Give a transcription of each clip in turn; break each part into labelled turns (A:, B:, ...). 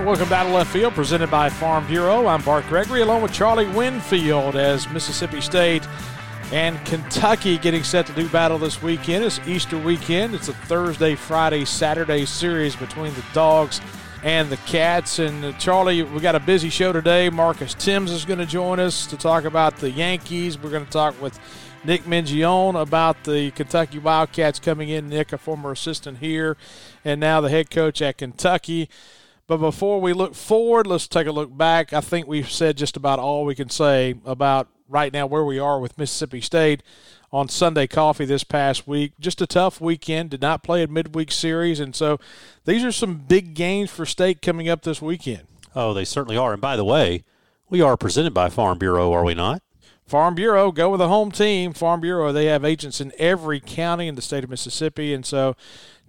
A: And welcome back to Left Field, presented by Farm Bureau. I'm Bart Gregory, along with Charlie Winfield, as Mississippi State and Kentucky getting set to do battle this weekend. It's Easter weekend. It's a Thursday, Friday, Saturday series between the Dogs and the Cats. And uh, Charlie, we got a busy show today. Marcus Thames is going to join us to talk about the Yankees. We're going to talk with Nick Mingione about the Kentucky Wildcats coming in. Nick, a former assistant here, and now the head coach at Kentucky. But before we look forward, let's take a look back. I think we've said just about all we can say about right now where we are with Mississippi State on Sunday Coffee this past week. Just a tough weekend. Did not play a midweek series, and so these are some big games for State coming up this weekend.
B: Oh, they certainly are. And by the way, we are presented by Farm Bureau, are we not?
A: Farm Bureau, go with a home team. Farm Bureau, they have agents in every county in the state of Mississippi, and so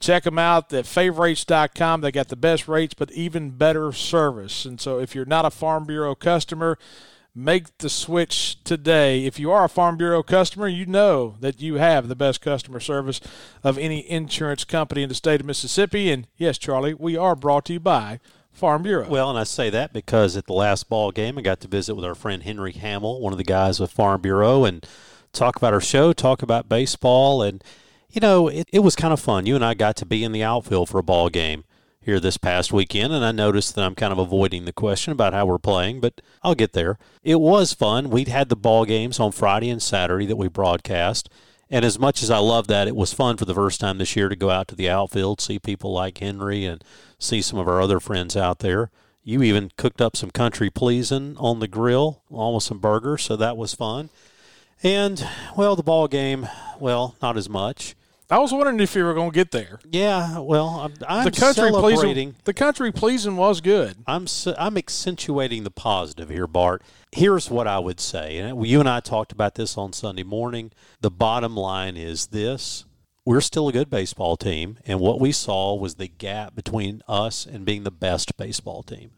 A: Check them out at favorites.com. They got the best rates, but even better service. And so if you're not a Farm Bureau customer, make the switch today. If you are a Farm Bureau customer, you know that you have the best customer service of any insurance company in the state of Mississippi. And yes, Charlie, we are brought to you by Farm Bureau.
B: Well, and I say that because at the last ball game, I got to visit with our friend Henry Hamill, one of the guys with Farm Bureau, and talk about our show, talk about baseball, and – you know, it, it was kind of fun. You and I got to be in the outfield for a ball game here this past weekend, and I noticed that I'm kind of avoiding the question about how we're playing, but I'll get there. It was fun. We'd had the ball games on Friday and Saturday that we broadcast. And as much as I love that, it was fun for the first time this year to go out to the outfield, see people like Henry, and see some of our other friends out there. You even cooked up some country pleasing on the grill, with some burgers, so that was fun. And well, the ball game, well, not as much.
A: I was wondering if you were going to get there.
B: Yeah, well, I'm, I'm
A: the country. Pleasing, the country pleasing was good.
B: I'm I'm accentuating the positive here, Bart. Here's what I would say, and you and I talked about this on Sunday morning. The bottom line is this: we're still a good baseball team, and what we saw was the gap between us and being the best baseball team.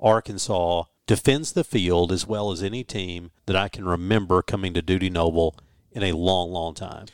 B: Arkansas defends the field as well as any team that I can remember coming to Dudy Noble in a long, long time.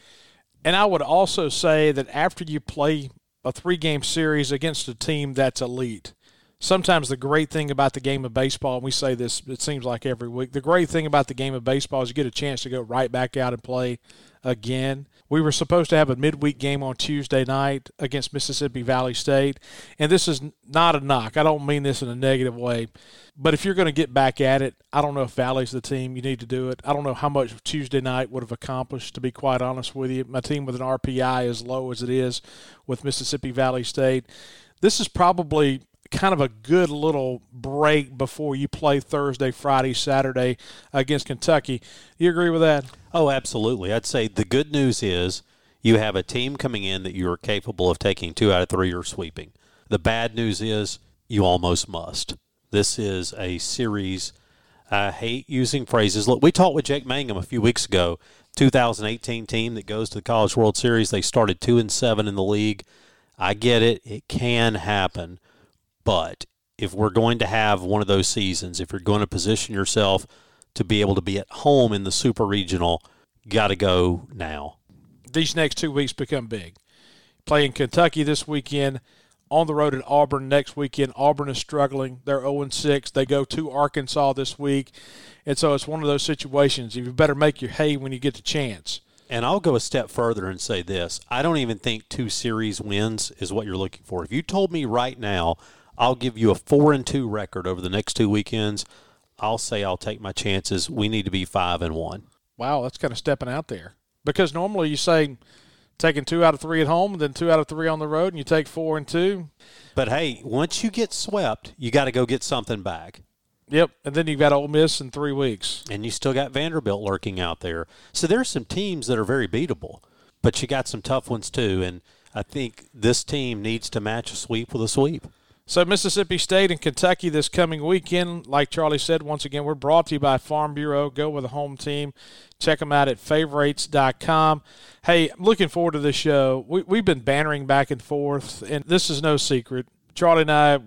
A: And I would also say that after you play a three game series against a team that's elite, sometimes the great thing about the game of baseball, and we say this, it seems like every week, the great thing about the game of baseball is you get a chance to go right back out and play again. We were supposed to have a midweek game on Tuesday night against Mississippi Valley State, and this is not a knock. I don't mean this in a negative way, but if you're going to get back at it, I don't know if Valley's the team you need to do it. I don't know how much Tuesday night would have accomplished, to be quite honest with you. My team with an RPI as low as it is with Mississippi Valley State. This is probably kind of a good little break before you play Thursday, Friday, Saturday against Kentucky. You agree with that?
B: Oh, absolutely. I'd say the good news is you have a team coming in that you are capable of taking two out of three or sweeping. The bad news is you almost must. This is a series. I hate using phrases. Look, we talked with Jake Mangum a few weeks ago. 2018 team that goes to the College World Series. They started two and seven in the league. I get it; it can happen. But if we're going to have one of those seasons, if you're going to position yourself to be able to be at home in the super regional, got to go now.
A: These next two weeks become big. Playing Kentucky this weekend, on the road at Auburn next weekend. Auburn is struggling. They're 0 6. They go to Arkansas this week. And so it's one of those situations. You better make your hay when you get the chance.
B: And I'll go a step further and say this I don't even think two series wins is what you're looking for. If you told me right now, I'll give you a four and two record over the next two weekends. I'll say I'll take my chances. We need to be five and one.
A: Wow, that's kind of stepping out there. Because normally you say taking two out of three at home, and then two out of three on the road, and you take four and two.
B: But hey, once you get swept, you got to go get something back.
A: Yep, and then you've got Ole Miss in three weeks,
B: and you still got Vanderbilt lurking out there. So there's some teams that are very beatable, but you got some tough ones too. And I think this team needs to match a sweep with a sweep.
A: So Mississippi State and Kentucky this coming weekend, like Charlie said, once again, we're brought to you by Farm Bureau. Go with a home team. Check them out at favorites.com. Hey, I'm looking forward to this show. We, we've been bantering back and forth, and this is no secret. Charlie and I,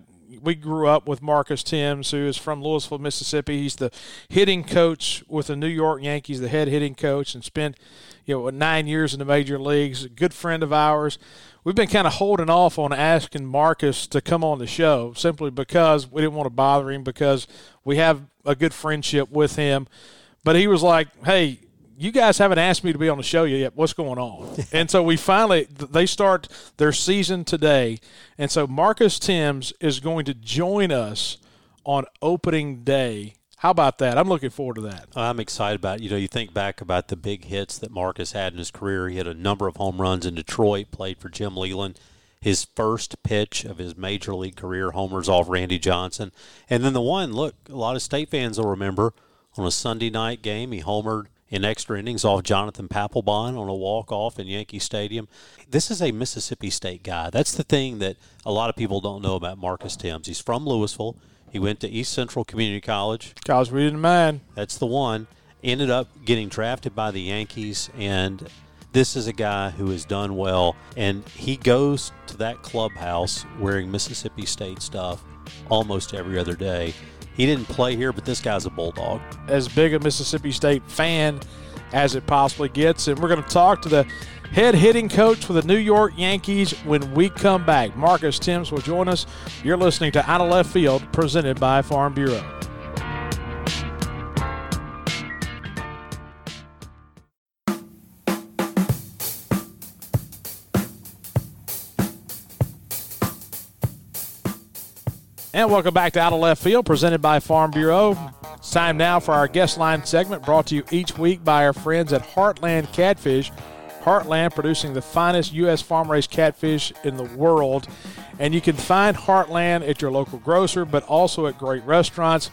A: we grew up with Marcus Thames, who is from Louisville, Mississippi. He's the hitting coach with the New York Yankees, the head hitting coach, and spent you know nine years in the major leagues. A good friend of ours. We've been kind of holding off on asking Marcus to come on the show simply because we didn't want to bother him because we have a good friendship with him. But he was like, "Hey, you guys haven't asked me to be on the show yet. What's going on? and so we finally they start their season today, and so Marcus Thames is going to join us on opening day. How about that? I'm looking forward to that.
B: I'm excited about it. You know, you think back about the big hits that Marcus had in his career. He had a number of home runs in Detroit, played for Jim Leyland. His first pitch of his major league career, homers off Randy Johnson. And then the one, look, a lot of state fans will remember on a Sunday night game, he homered in extra innings off Jonathan Papelbon on a walk-off in Yankee Stadium. This is a Mississippi State guy. That's the thing that a lot of people don't know about Marcus Thames. He's from Louisville. He went to East Central Community College.
A: College we didn't mind.
B: That's the one. Ended up getting drafted by the Yankees, and this is a guy who has done well. And he goes to that clubhouse wearing Mississippi State stuff almost every other day. He didn't play here, but this guy's a bulldog.
A: As big a Mississippi State fan as it possibly gets, and we're going to talk to the head hitting coach for the New York Yankees when we come back. Marcus Thames will join us. You're listening to Out of Left Field, presented by Farm Bureau. And welcome back to Out of Left Field, presented by Farm Bureau. It's time now for our guest line segment, brought to you each week by our friends at Heartland Catfish. Heartland producing the finest U.S. farm raised catfish in the world. And you can find Heartland at your local grocer, but also at great restaurants.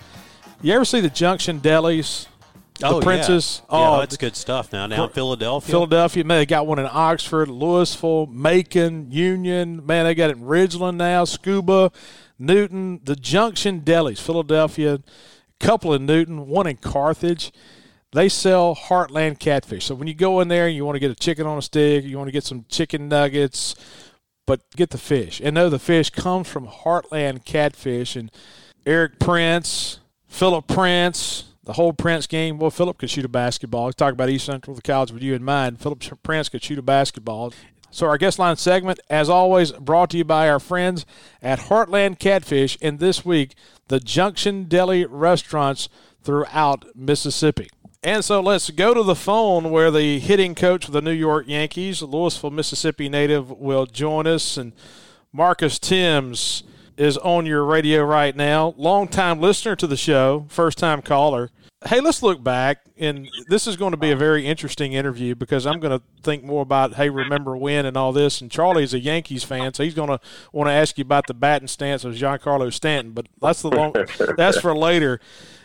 A: You ever see the Junction Delis? The
B: oh,
A: Princess.
B: Yeah. Oh, yeah, that's good stuff now. Now, Philadelphia.
A: Philadelphia. Man, they got one in Oxford, Louisville, Macon, Union. Man, they got it in Ridgeland now, Scooba. Newton, the Junction Delis, Philadelphia, a couple in Newton, one in Carthage. They sell Heartland catfish. So when you go in there and you want to get a chicken on a stick, you want to get some chicken nuggets, but get the fish. And know the fish comes from Heartland Catfish. And Eric Prince, Philip Prince, the whole Prince game. Well, Philip could shoot a basketball. Let's talk about East Central, the college with you in mind. Philip Prince could shoot a basketball. So, our guest line segment, as always, brought to you by our friends at Heartland Catfish, and this week, the Junction Deli restaurants throughout Mississippi. And so let's go to the phone where the hitting coach for the New York Yankees, Louisville, Mississippi native, will join us. And Marcus Thames is on your radio right now. Longtime listener to the show, first time caller. Hey, let's look back, and this is going to be a very interesting interview because I'm going to think more about hey, remember when and all this. And Charlie's a Yankees fan, so he's going to want to ask you about the batting stance of Giancarlo Stanton. But that's the long that's for later.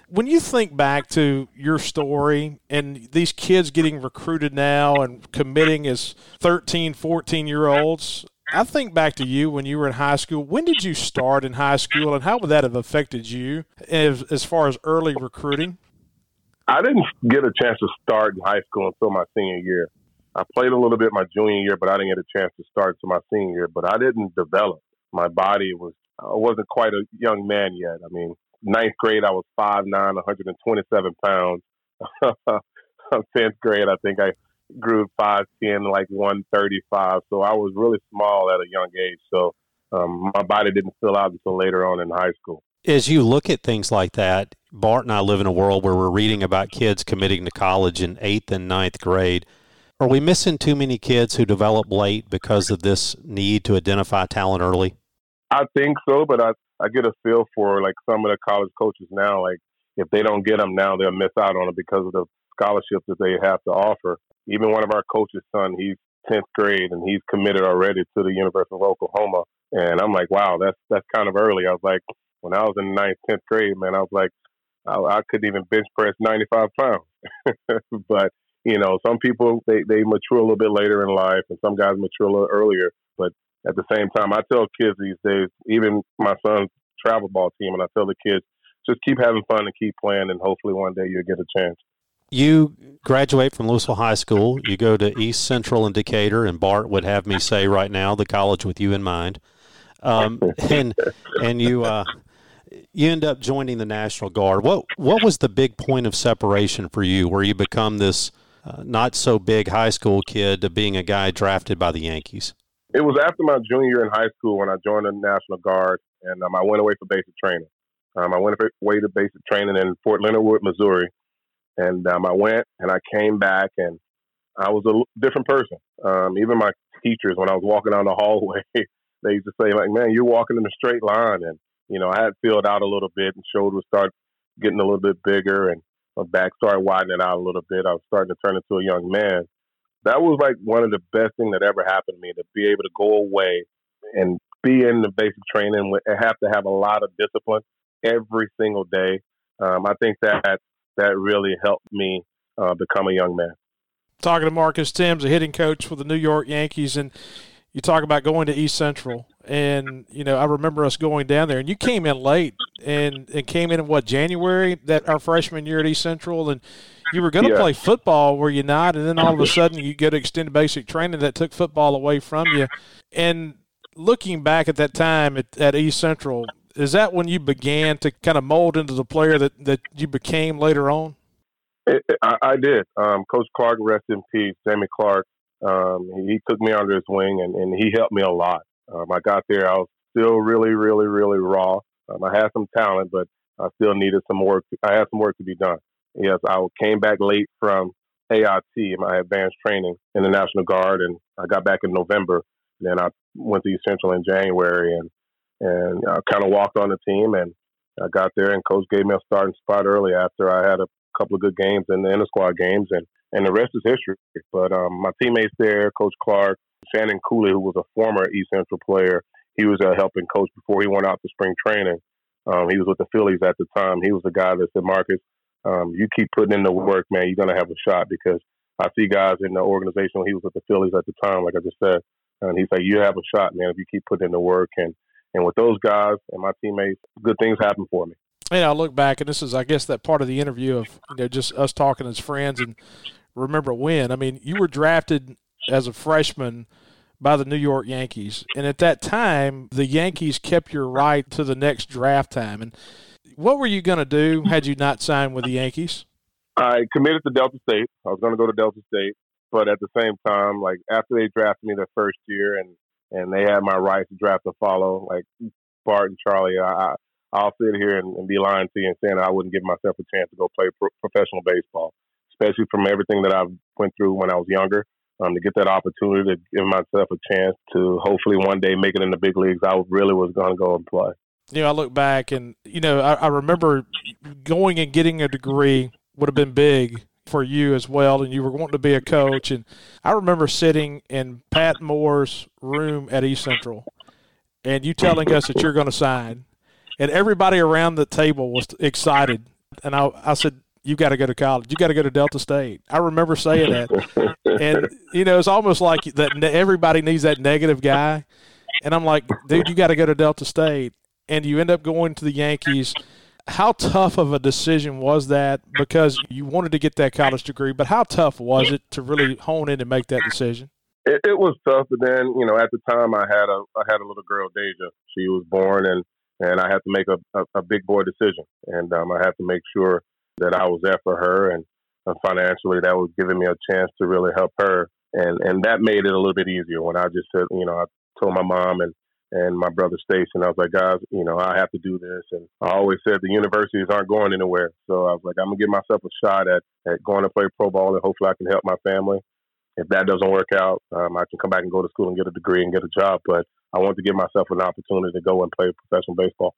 A: When you think back to your story and these kids getting recruited now and committing as 13, 14 year olds, I think back to you when you were in high school. When did you start in high school, and how would that have affected you as, as far as early recruiting?
C: I didn't get a chance to start in high school until my senior year. I played a little bit my junior year, but I didn't get a chance to start until my senior year. But I didn't develop. My body was I wasn't quite a young man yet. I mean, ninth grade I was five nine, 127 pounds. Tenth grade, I think I grew five ten, like 135. So I was really small at a young age. So um, my body didn't fill out until later on in high school
B: as you look at things like that, Bart and I live in a world where we're reading about kids committing to college in eighth and ninth grade. Are we missing too many kids who develop late because of this need to identify talent early?
C: I think so, but I, I get a feel for like some of the college coaches now. Like if they don't get them now, they'll miss out on it because of the scholarships that they have to offer. Even one of our coaches' son, he's 10th grade and he's committed already to the University of Oklahoma. And I'm like, wow, that's that's kind of early. I was like, when I was in ninth, tenth grade, man, I was like, I, I couldn't even bench press 95 pounds. but you know, some people they they mature a little bit later in life, and some guys mature a little earlier. But at the same time, I tell kids these days, even my son's travel ball team, and I tell the kids, just keep having fun and keep playing, and hopefully one day you'll get a chance.
B: You graduate from Louisville High School. You go to East Central in Decatur, and Bart would have me say right now the college with you in mind. Um, and and you uh, you end up joining the National Guard. What what was the big point of separation for you, where you become this uh, not so big high school kid to being a guy drafted by the Yankees?
C: It was after my junior year in high school when I joined the National Guard, and um, I went away for basic training. Um, I went away to basic training in Fort Leonard Wood, Missouri, and um, I went and I came back and I was a different person. Um, even my teachers, when I was walking down the hallway, they used to say like, "Man, you're walking in a straight line." And you know, I had filled out a little bit, and shoulders started getting a little bit bigger, and my back started widening out a little bit. I was starting to turn into a young man. That was like one of the best things that ever happened to me to be able to go away and be in the basic training and have to have a lot of discipline every single day. Um, I think that that really helped me uh, become a young man.
A: Talking to Marcus Thames, a hitting coach for the New York Yankees, and you talk about going to East Central, and you know I remember us going down there, and you came in late, and and came in in what January that our freshman year at East Central, and you were going to yeah. play football, were you not? And then all of a sudden you get extended basic training that took football away from you, and looking back at that time at, at East Central, is that when you began to kind of mold into the player that, that you became later on?
C: It, I, I, did. Um, Coach Clark, rest in peace, Jamie Clark. Um, he, he, took me under his wing and, and he helped me a lot. Um, I got there, I was still really, really, really raw. Um, I had some talent, but I still needed some work. I had some work to be done. Yes, I came back late from AIT, my advanced training in the National Guard, and I got back in November. Then I went to East Central in January, and and I kind of walked on the team. And I got there, and coach gave me a starting spot early after I had a couple of good games in the inter squad games, and and the rest is history. But um, my teammates there, Coach Clark, Shannon Cooley, who was a former East Central player, he was a helping coach before he went out to spring training. Um, he was with the Phillies at the time. He was the guy that said, Marcus, um, you keep putting in the work, man, you're going to have a shot because I see guys in the organization. He was with the Phillies at the time, like I just said. And he said, you have a shot, man, if you keep putting in the work. And and with those guys and my teammates, good things happen for me.
A: And I look back, and this is, I guess, that part of the interview of you know just us talking as friends and remember when. I mean, you were drafted as a freshman by the New York Yankees, and at that time, the Yankees kept your right to the next draft time. And what were you going to do had you not signed with the Yankees?
C: I committed to Delta State. I was going to go to Delta State, but at the same time, like after they drafted me the first year, and and they had my rights to draft to follow. Like Bart and Charlie, I, I'll sit here and, and be lying to you and saying I wouldn't give myself a chance to go play pro- professional baseball, especially from everything that I went through when I was younger. Um, to get that opportunity to give myself a chance to hopefully one day make it in the big leagues, I really was going to go and play.
A: You know, I look back and you know I, I remember going and getting a degree would have been big for you as well, and you were wanting to be a coach. And I remember sitting in Pat Moore's room at East Central, and you telling us that you're going to sign, and everybody around the table was excited. And I, I said, "You got to go to college. You got to go to Delta State." I remember saying that, and you know, it's almost like that. Everybody needs that negative guy, and I'm like, "Dude, you got to go to Delta State." And you end up going to the Yankees how tough of a decision was that? Because you wanted to get that college degree, but how tough was it to really hone in and make that decision?
C: It, it was tough, but then you know, at the time, I had a I had a little girl, Deja. She was born, and and I had to make a, a, a big boy decision, and um, I had to make sure that I was there for her, and uh, financially, that was giving me a chance to really help her, and and that made it a little bit easier when I just said, you know, I told my mom and and my brother Station. I was like, guys, you know, I have to do this. And I always said the universities aren't going anywhere. So I was like, I'm gonna give myself a shot at, at going to play pro ball and hopefully I can help my family. If that doesn't work out, um, I can come back and go to school and get a degree and get a job. But I want to give myself an opportunity to go and play professional baseball.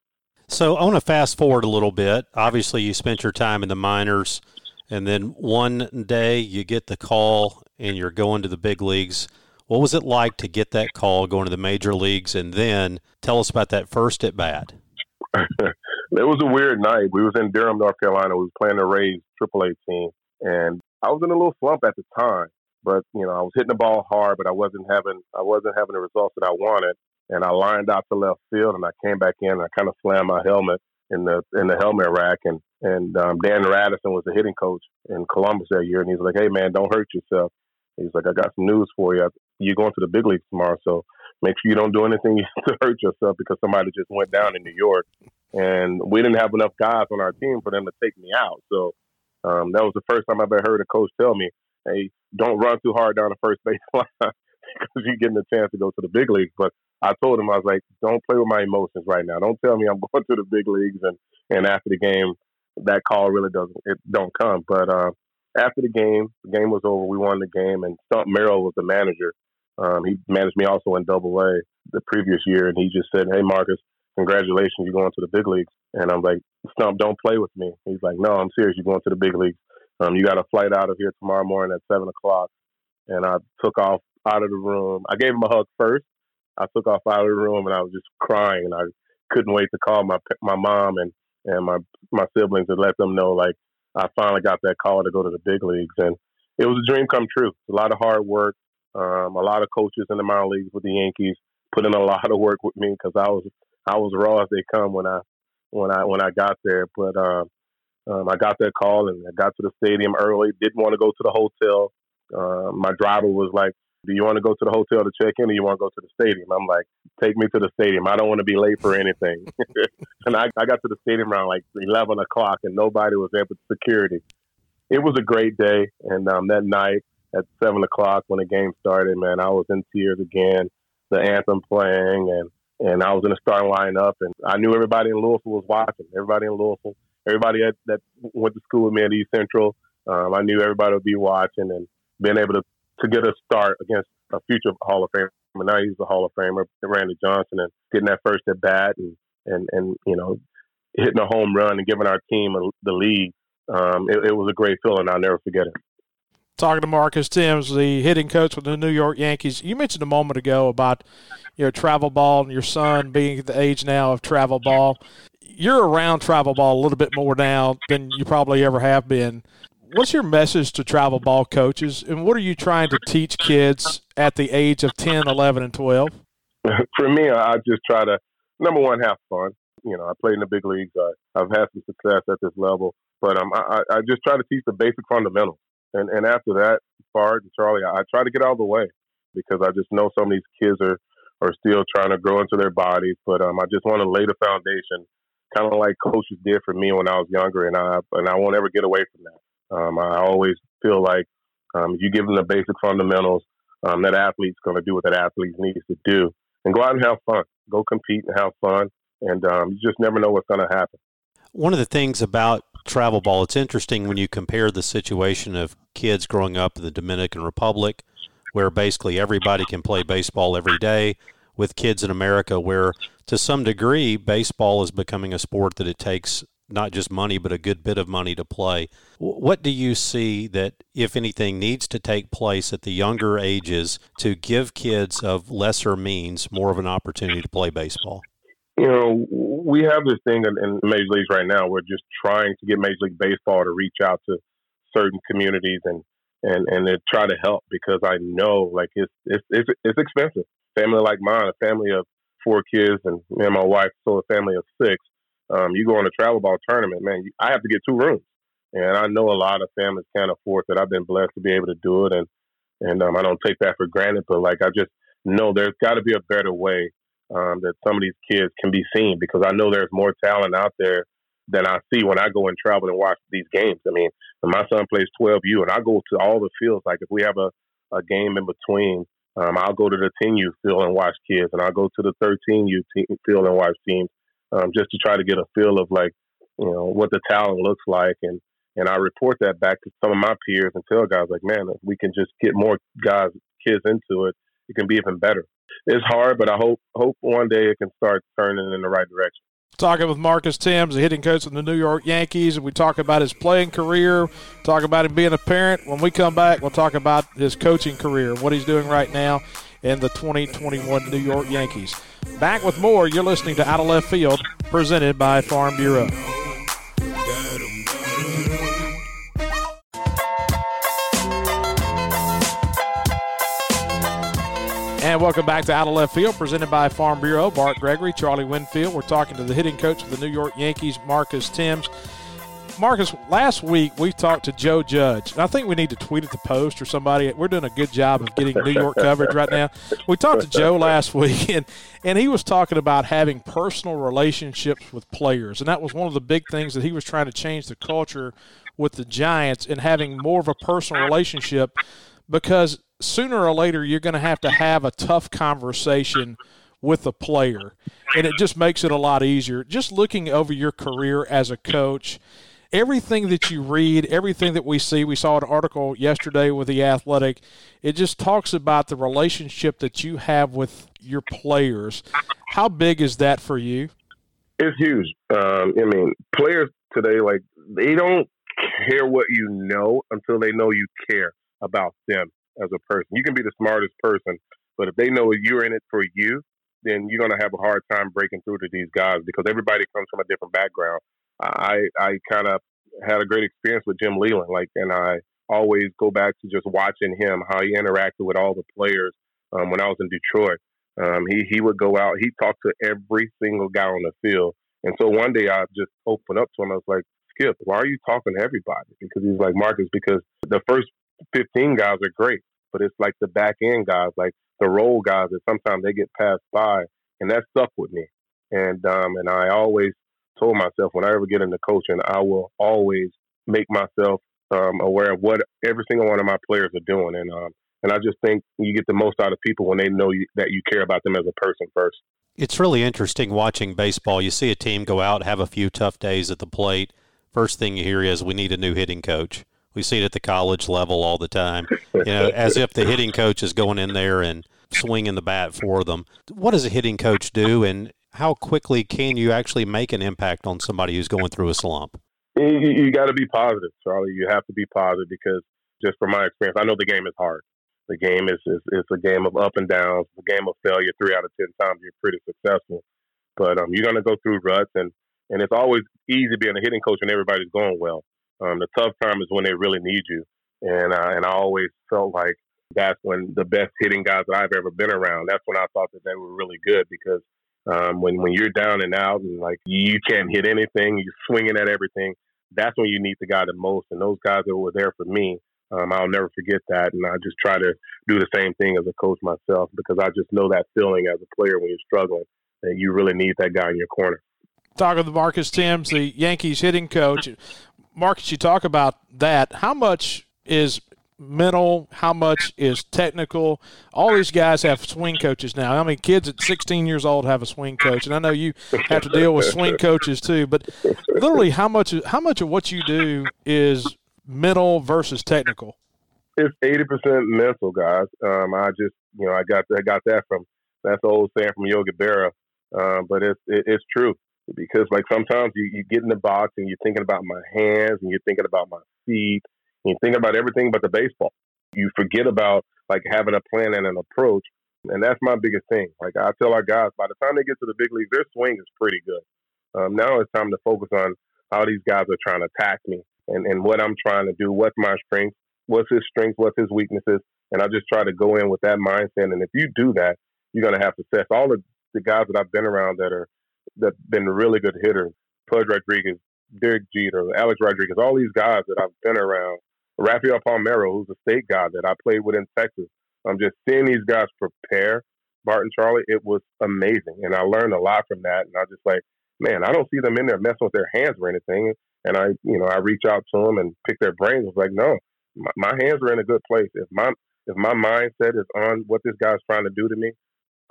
B: So I want to fast forward a little bit. Obviously, you spent your time in the minors, and then one day you get the call and you're going to the big leagues. What was it like to get that call going to the major leagues, and then tell us about that first at bat?
C: it was a weird night. We was in Durham, North Carolina. We was playing the Rays AAA team, and I was in a little slump at the time. But you know, I was hitting the ball hard, but I wasn't having I wasn't having the results that I wanted. And I lined out to left field, and I came back in, and I kind of slammed my helmet in the in the helmet rack, and and um, Dan Radison was the hitting coach in Columbus that year, and he's like, "Hey man, don't hurt yourself." He's like, "I got some news for you you're going to the big leagues tomorrow. So make sure you don't do anything to hurt yourself because somebody just went down in New York, and we didn't have enough guys on our team for them to take me out. So um, that was the first time I've ever heard a coach tell me, "Hey, don't run too hard down the first base line because you're getting a chance to go to the big leagues." But I told him I was like, "Don't play with my emotions right now. Don't tell me I'm going to the big leagues." And and after the game, that call really doesn't it don't come. But uh, after the game, the game was over. We won the game, and Stump Merrill was the manager. Um, he managed me also in Double A the previous year, and he just said, "Hey, Marcus, congratulations, you're going to the big leagues." And I'm like, "Stump, don't play with me." He's like, "No, I'm serious. You're going to the big leagues. Um, you got a flight out of here tomorrow morning at seven o'clock." And I took off out of the room. I gave him a hug first. I took off out of the room, and I was just crying, and I couldn't wait to call my my mom and and my my siblings and let them know like I finally got that call to go to the big leagues, and it was a dream come true. A lot of hard work, um, a lot of coaches in the minor leagues with the Yankees put in a lot of work with me because I was I was raw as they come when I when I when I got there. But uh, um, I got that call and I got to the stadium early. Didn't want to go to the hotel. Uh, my driver was like, "Do you want to go to the hotel to check in, or you want to go to the stadium?" I'm like, "Take me to the stadium. I don't want to be late for anything." and I, I got to the stadium around like 11 o'clock, and nobody was there but security. It was a great day, and um, that night at seven o'clock when the game started, man, I was in tears again. The anthem playing, and and I was in the starting lineup, and I knew everybody in Louisville was watching. Everybody in Louisville, everybody that, that went to school with me at East Central, um, I knew everybody would be watching, and being able to to get a start against a future Hall of Famer. And Now he's a Hall of Famer, Randy Johnson, and getting that first at bat, and and and you know, hitting a home run and giving our team a, the lead. Um, it, it was a great feeling. I'll never forget it
A: talking to Marcus Thames, the hitting coach with the New York Yankees. You mentioned a moment ago about you know travel ball and your son being the age now of travel ball. You're around travel ball a little bit more now than you probably ever have been. What's your message to travel ball coaches, and what are you trying to teach kids at the age of 10, 11, and 12?
C: For me, I just try to, number one, have fun. You know, I played in the big leagues. I, I've had some success at this level, but um, I, I just try to teach the basic fundamentals and and after that part, and Charlie, I, I try to get out of the way because I just know some of these kids are are still trying to grow into their bodies. But um, I just want to lay the foundation, kind of like coaches did for me when I was younger, and I and I won't ever get away from that. Um, I always feel like um, you give them the basic fundamentals, um, that athlete's going to do what that athlete needs to do, and go out and have fun. Go compete and have fun, and um, you just never know what's going to happen.
B: One of the things about travel ball. It's interesting when you compare the situation of kids growing up in the Dominican Republic, where basically everybody can play baseball every day, with kids in America, where to some degree baseball is becoming a sport that it takes not just money, but a good bit of money to play. What do you see that, if anything, needs to take place at the younger ages to give kids of lesser means more of an opportunity to play baseball?
C: You know, we have this thing in, major leagues right now. We're just trying to get Major League Baseball to reach out to certain communities and and and to try to help because I know like it's it's it's, it's expensive. Family like mine, a family of four kids, and me and my wife, so a family of six. Um, you go on a travel ball tournament, man. You, I have to get two rooms, and I know a lot of families can't afford that. I've been blessed to be able to do it, and and um, I don't take that for granted. But like I just know there's got to be a better way um, that some of these kids can be seen because I know there's more talent out there than I see when I go and travel and watch these games. I mean, my son plays 12U, and I go to all the fields. Like if we have a, a game in between, um, I'll go to the 10U field and watch kids, and I'll go to the 13U field and watch teams, um, just to try to get a feel of like, you know, what the talent looks like, and and I report that back to some of my peers and tell guys like, man, if we can just get more guys, kids into it, it can be even better it's hard, but I hope hope one day it can start turning in the right direction.
A: Talking with Marcus Thames, the hitting coach of the New York Yankees, and we talk about his playing career, talk about him being a parent. When we come back, we'll talk about his coaching career, what he's doing right now in the 2021 New York Yankees. Back with more. You're listening to Out of Left Field, presented by Farm Bureau. And welcome back to Out of Left Field, presented by Farm Bureau. Bart Gregory, Charlie Winfield. We're talking to the hitting coach of the New York Yankees, Marcus Thames. Marcus, last week we talked to Joe Judge, I think we need to tweet at the post or somebody. We're doing a good job of getting New York coverage right now. We talked to Joe last week, and, and he was talking about having personal relationships with players, and that was one of the big things that he was trying to change the culture with the Giants and having more of a personal relationship because sooner or later you're going to have to have a tough conversation with a player, and it just makes it a lot easier. Just looking over your career as a coach – everything that you read, everything that we see, we saw an article yesterday with the Athletic. It just talks about the relationship that you have with your players. How big is that for you?
C: It's huge. Um, I mean, players today, like they don't care what you know until they know you care about them as a person. You can be the smartest person, but if they know you're in it for you, then you're going to have a hard time breaking through to these guys because everybody comes from a different background. I I kind of had a great experience with Jim Leyland. like, and I always go back to just watching him how he interacted with all the players um, when I was in Detroit. Um, he he would go out, he talked to every single guy on the field, and so one day I just opened up to him. I was like, Skip, why are you talking to everybody? Because he's like Marcus, because the first fifteen guys are great, but it's like the back end guys, like the role guys, that sometimes they get passed by, and that stuck with me. And um, and I always told myself when I ever get into coaching, I will always make myself um, aware of what every single one of my players are doing, and um, and I just think you get the most out of people when they know you, that you care about them as a person first.
B: It's really interesting watching baseball. You see a team go out, have a few tough days at the plate. First thing you hear is, "We need a new hitting coach." We see it at the college level all the time. You know, as if the hitting coach is going in there and swinging the bat for them. What does a hitting coach do, and how quickly can you actually make an impact on somebody who's going through a slump?
C: You, you got to be positive, Charlie. You have to be positive because just from my experience, I know the game is hard. The game is, is, is a game of up and downs, a game of failure. Three out of ten times you're pretty successful, but um, you're going to go through ruts, and and it's always easy being a hitting coach when everybody's going well. Um, the tough time is when they really need you, and uh, and I always felt like that's when the best hitting guys that I've ever been around. That's when I thought that they were really good because um, when when you're down and out and like you can't hit anything, you're swinging at everything. That's when you need the guy the most. And those guys that were there for me, um, I'll never forget that. And I just try to do the same thing as a coach myself because I just know that feeling as a player when you're struggling that you really need that guy in your corner.
A: Talking to Marcus Thames, the Yankees hitting coach. Marcus, you talk about that. How much is mental, how much is technical. All these guys have swing coaches now. I mean, kids at 16 years old have a swing coach, and I know you have to deal with swing coaches too. But literally, how much how much of what you do is mental versus technical?
C: It's 80 percent mental, guys. Um, I just you know I got I got that from that's the old saying from Yogi Berra, uh, but it's it, it's true because like sometimes you, you get in the box and you're thinking about my hands and you're thinking about my feet you think about everything but the baseball. You forget about like having a plan and an approach. And that's my biggest thing. Like I tell our guys, by the time they get to the big leagues, their swing is pretty good. Um, now it's time to focus on how these guys are trying to attack me and, and what I'm trying to do, what's my strength, what's his strength, what's his weaknesses. And I just try to go in with that mindset. And if you do that, you're going to have success. All the, the guys that I've been around that are that been really good hitters, Pudge Rodriguez, Derek Jeter, Alex Rodriguez, all these guys that I've been around Rafael Palmeiro, who's a state guy that I played with in Texas. I'm just seeing these guys prepare, Barton Charlie, it was amazing. And I learned a lot from that. And I just like, man, I don't see them in there messing with their hands or anything. And I, you know, I reach out to them and pick their brains. I was like, no, my, my hands are in a good place. If my if my mindset is on what this guy's trying to do to me,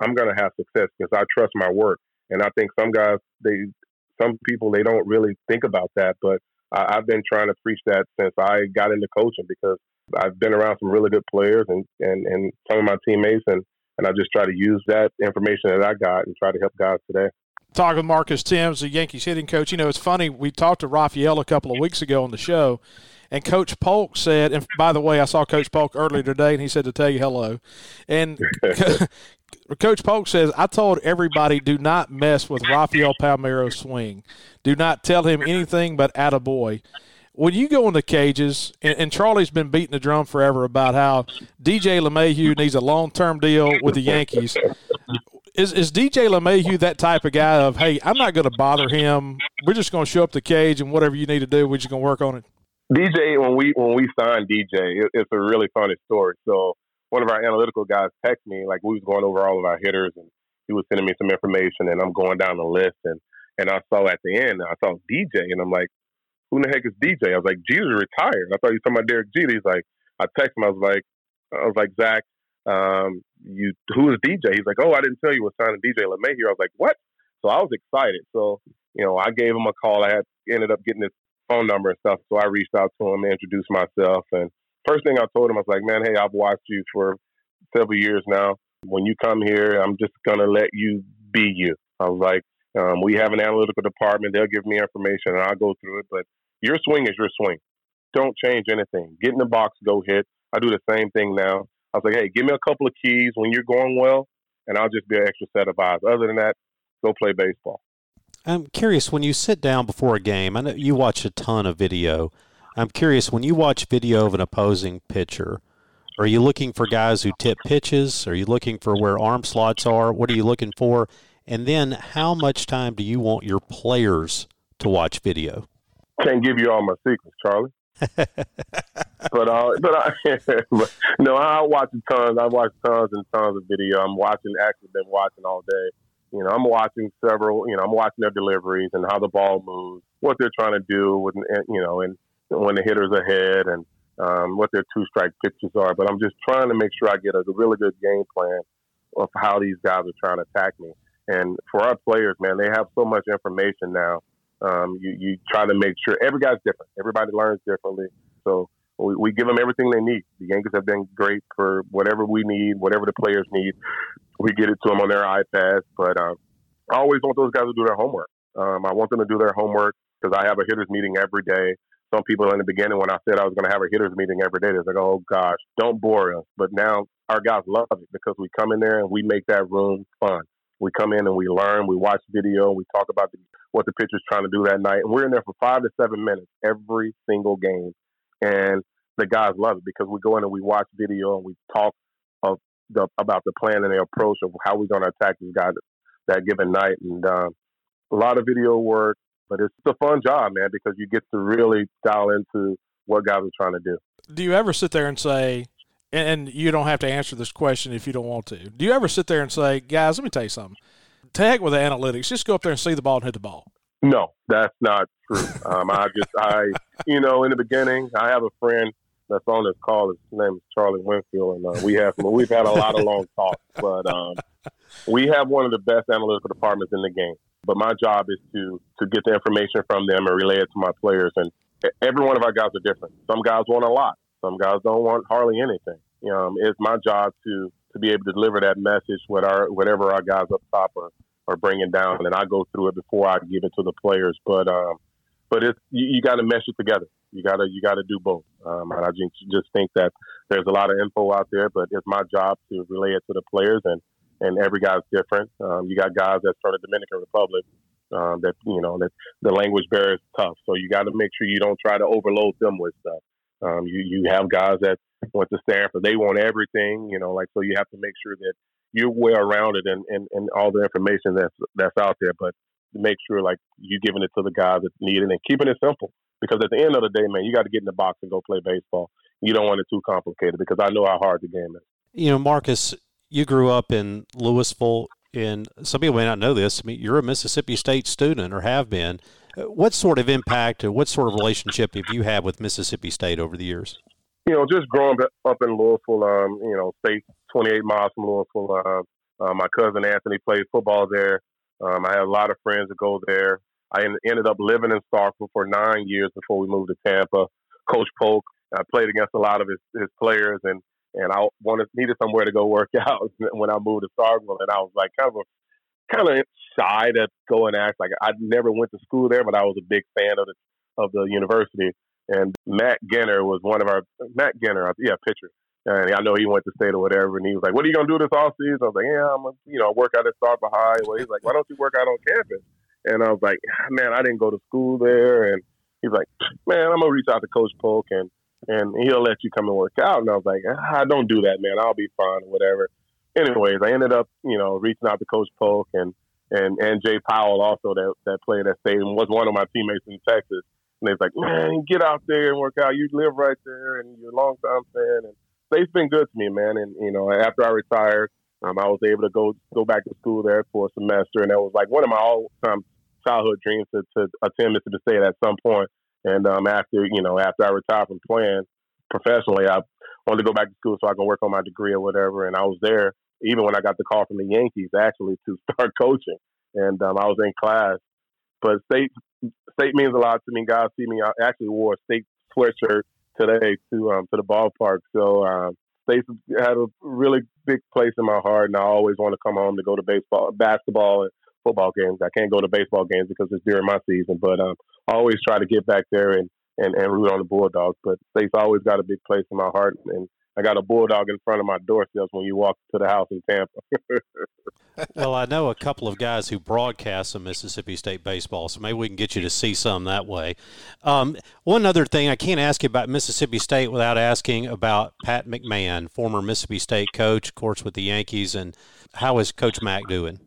C: I'm gonna have success because I trust my work. And I think some guys, they, some people, they don't really think about that. But I, have been trying to preach that since I got into coaching because I've been around some really good players and, and, and some of my teammates, and, and I just try to use that information that I got and try to help guys today.
A: Talking with Marcus Thames, the Yankees hitting coach. You know, it's funny. We talked to Rafael a couple of weeks ago on the show, and Coach Polk said, and by the way, I saw Coach Polk earlier today, and he said to tell you hello. And Coach Polk says, I told everybody do not mess with Rafael Palmeiro's swing. Do not tell him anything but attaboy. When you go in the cages, and, and Charlie's been beating the drum forever about how DJ LeMahieu needs a long term deal with the Yankees. Is is DJ LeMahieu that type of guy of hey, I'm not going to bother him. We're just going to show up the cage and whatever you need to do, we're just going to work on it.
C: DJ, when we when we signed DJ, it, it's a really funny story. So one of our analytical guys texted me like we was going over all of our hitters and he was sending me some information and I'm going down the list and and I saw at the end I saw DJ and I'm like, who the heck is DJ? I was like, Jesus retired. I thought you were talking about Derek Jeter. He's like, I texted him. I was like, I was like Zach, um, you who is DJ? He's like, oh, I didn't tell you was signing DJ LeMahieu. I was like, what? So I was excited. So you know, I gave him a call. I had ended up getting his phone number and stuff. So I reached out to him, introduced myself, and first thing I told him, I was like, man, hey, I've watched you for several years now. When you come here, I'm just gonna let you be you. I was like, um, we have an analytical department. They'll give me information, and I'll go through it. But your swing is your swing. Don't change anything. Get in the box, go hit. I do the same thing now. I was like, hey, give me a couple of keys when you're going well, and I'll just be an extra set of eyes. Other than that, go play baseball.
B: I'm curious when you sit down before a game. I know you watch a ton of video. I'm curious when you watch video of an opposing pitcher. Are you looking for guys who tip pitches? Are you looking for where arm slots are? What are you looking for? And then, how much time do you want your players to watch video?
C: Can't give you all my secrets, Charlie. but uh, but I, but, no, I watch tons. I watch tons and tons of video. I'm watching. Actually, been watching all day. You know, I'm watching several. You know, I'm watching their deliveries and how the ball moves, what they're trying to do with, you know, and when the hitter's ahead and um, what their two strike pitches are. But I'm just trying to make sure I get a really good game plan of how these guys are trying to attack me. And for our players, man, they have so much information now um, you, you try to make sure every guy's different. Everybody learns differently. So we, we, give them everything they need. The Yankees have been great for whatever we need, whatever the players need. We get it to them on their iPads. But uh, I always want those guys to do their homework. Um, I want them to do their homework because I have a hitters meeting every day. Some people in the beginning, when I said I was going to have a hitters meeting every day, they're like, "Oh gosh, don't bore us." But now our guys love it because we come in there and we make that room fun. We come in and we learn, we watch video, we talk about the, what the pitcher's trying to do that night. And we're in there for five to seven minutes every single game. And the guys love it because we go in and we watch video and we talk of the, about the plan and the approach of how we're going to attack these guys that given night. And uh, a lot of video work, but it's a fun job, man, because you get to really dial into what guys are trying to do.
A: Do you ever sit there and say, and you don't have to answer this question if you don't want to. Do you ever sit there and say, guys, let me tell you something? Tag with the analytics. Just go up there and see the ball and hit the ball.
C: No, that's not true. Um, I just, I, you know, in the beginning, I have a friend that's on this call. His name is Charlie Winfield, and uh, we have we've had a lot of long talks. But um, we have one of the best analytical departments in the game. But my job is to to get the information from them and relay it to my players. And every one of our guys are different. Some guys want a lot. Some guys don't want hardly anything. Um, it's my job to to be able to deliver that message with our whatever our guys up top are, are bringing down, and I go through it before I give it to the players. But um, but it's you, you got to mesh it together. You gotta you gotta do both. Um, and I just just think that there's a lot of info out there, but it's my job to relay it to the players, and and every guy's different. Um, you got guys that's from the Dominican Republic um, that you know that the language barrier is tough, so you got to make sure you don't try to overload them with stuff. Um, you you have guys that went to Stanford. They want everything, you know, like so you have to make sure that you're well rounded and, and, and all the information that's that's out there, but make sure like you're giving it to the guys that need it and keeping it simple. Because at the end of the day, man, you got to get in the box and go play baseball. You don't want it too complicated because I know how hard the game is.
B: You know, Marcus, you grew up in Louisville, and some people may not know this. I mean, you're a Mississippi State student or have been. What sort of impact or what sort of relationship have you had with Mississippi State over the years?
C: you know, just growing up in Louisville, um, you know, state 28 miles from Louisville. Uh, uh, my cousin Anthony played football there. Um, I had a lot of friends that go there. I ended up living in Starkville for nine years before we moved to Tampa. Coach Polk, I played against a lot of his, his players, and and I wanted needed somewhere to go work out when I moved to Starkville, and I was like kind of kind of shy to go and act like I never went to school there, but I was a big fan of the of the university. And Matt Ginter was one of our Matt Ginter, yeah, pitcher. And I know he went to state or whatever, and he was like, "What are you gonna do this off season?" I was like, "Yeah, I'm gonna, you know, work out at Starkville High." Well, he's like, "Why don't you work out on campus?" And I was like, ah, "Man, I didn't go to school there." And he's like, "Man, I'm gonna reach out to Coach Polk, and and he'll let you come and work out." And I was like, "I don't do that, man. I'll be fine or whatever." anyways, I ended up, you know, reaching out to Coach Polk and and and Jay Powell also that that played at State and was one of my teammates in Texas. And they're like, man, get out there and work out. You live right there, and you're a long time fan. And State's been good to me, man. And you know, after I retired, um, I was able to go go back to school there for a semester, and that was like one of my all time childhood dreams to, to attend Mississippi State at some point. And um, after you know, after I retired from playing professionally, I wanted to go back to school so I can work on my degree or whatever. And I was there even when I got the call from the Yankees actually to start coaching, and um, I was in class. But state state means a lot to me. Guys see me. I actually wore a state sweatshirt today to um, to the ballpark. So um, state had a really big place in my heart, and I always want to come home to go to baseball, basketball, and football games. I can't go to baseball games because it's during my season, but um, I always try to get back there and, and, and root on the Bulldogs. But state's always got a big place in my heart, and I got a bulldog in front of my doorstep when you walk to the house in Tampa.
B: well, I know a couple of guys who broadcast some Mississippi State baseball, so maybe we can get you to see some that way. Um, one other thing, I can't ask you about Mississippi State without asking about Pat McMahon, former Mississippi State coach, of course, with the Yankees, and how is Coach Mac doing?